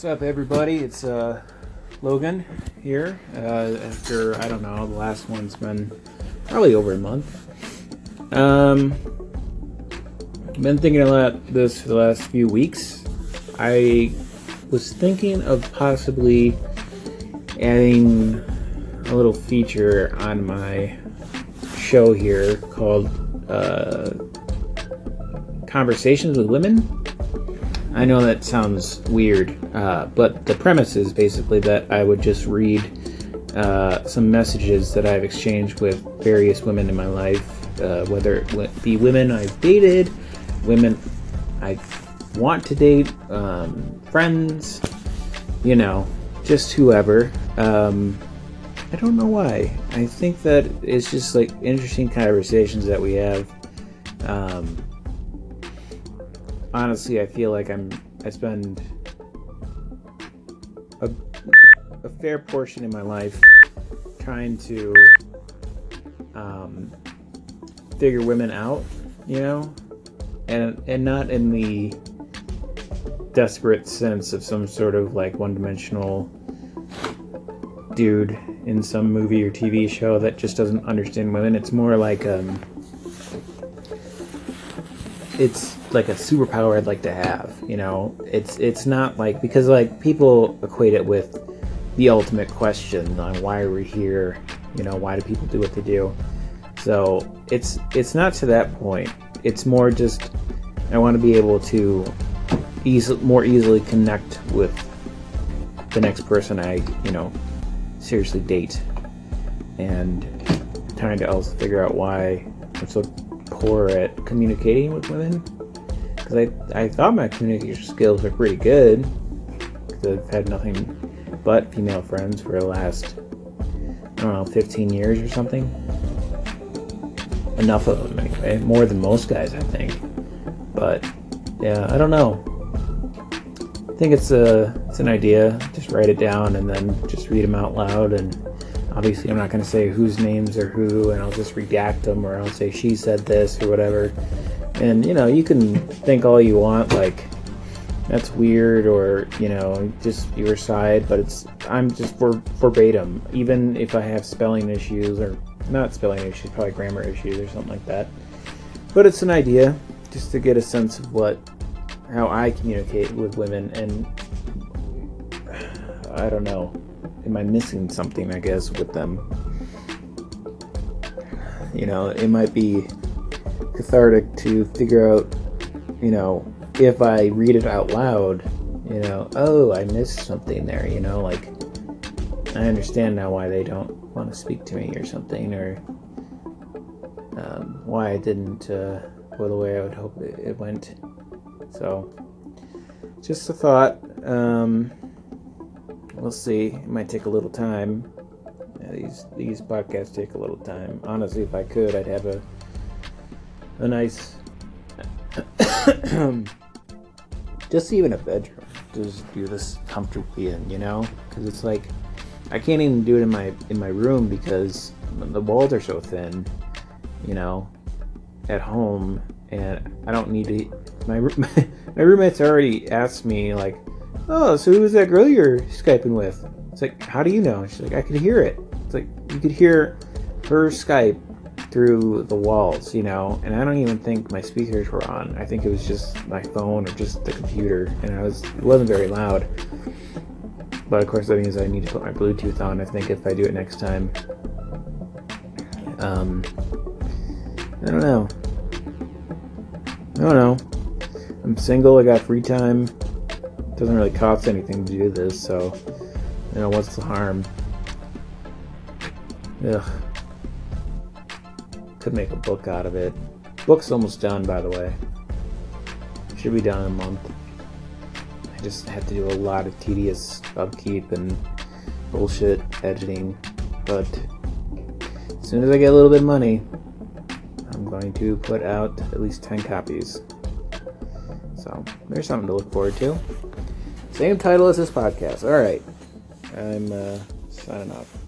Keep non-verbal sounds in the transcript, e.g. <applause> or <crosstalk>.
What's up, everybody? It's uh, Logan here. Uh, after I don't know, the last one's been probably over a month. Um, been thinking about this for the last few weeks. I was thinking of possibly adding a little feature on my show here called uh, Conversations with Women I know that sounds weird, uh, but the premise is basically that I would just read uh, some messages that I've exchanged with various women in my life, uh, whether it be women I've dated, women I want to date, um, friends, you know, just whoever. Um, I don't know why. I think that it's just like interesting conversations that we have. Um, honestly, I feel like I'm I spend a, a fair portion in my life trying to um, figure women out, you know, and and not in the desperate sense of some sort of like one-dimensional dude in some movie or TV show that just doesn't understand women. It's more like um, it's like a superpower I'd like to have. You know, it's it's not like because like people equate it with the ultimate question on why are we here? You know, why do people do what they do? So it's it's not to that point. It's more just I want to be able to easy, more easily connect with the next person I you know seriously date, and trying to also figure out why I'm so poor at communicating with women. Because I, I thought my communication skills were pretty good. Because I've had nothing but female friends for the last I don't know 15 years or something. Enough of them anyway. More than most guys I think. But yeah I don't know. I think it's a it's an idea. Just write it down and then just read them out loud and obviously I'm not going to say whose names are who and I'll just redact them or I'll say she said this or whatever and you know, you can think all you want, like that's weird, or you know, just your side. But it's I'm just for verbatim. Even if I have spelling issues, or not spelling issues, probably grammar issues or something like that. But it's an idea, just to get a sense of what how I communicate with women, and <sighs> I don't know. Am I missing something? I guess with them. You know, it might be cathartic to figure out, you know, if I read it out loud, you know, oh, I missed something there, you know, like I understand now why they don't want to speak to me or something, or um, why I didn't uh, go the way I would hope it, went. So, just a thought. Um, we'll see. It might take a little time. Yeah, these these podcasts take a little time. Honestly, if I could, I'd have a a nice, <coughs> just even a bedroom to just do this comfortably in, you know, because it's like I can't even do it in my in my room because the walls are so thin, you know, at home, and I don't need to. My <laughs> my roommates already asked me like, "Oh, so who's that girl you're skyping with?" It's like, "How do you know?" She's like, "I could hear it." It's like you could hear her Skype through the walls, you know, and I don't even think my speakers were on. I think it was just my phone or just the computer, and I was it wasn't very loud. But of course, that means I need to put my Bluetooth on. I think if I do it next time. Um, I don't know. I don't know. I'm single. I got free time. Doesn't really cost anything to do this, so you know what's the harm? Ugh. Could make a book out of it. Book's almost done, by the way. Should be done in a month. I just have to do a lot of tedious upkeep and bullshit editing, but as soon as I get a little bit of money, I'm going to put out at least 10 copies. So, there's something to look forward to. Same title as this podcast. Alright. I'm uh, signing off.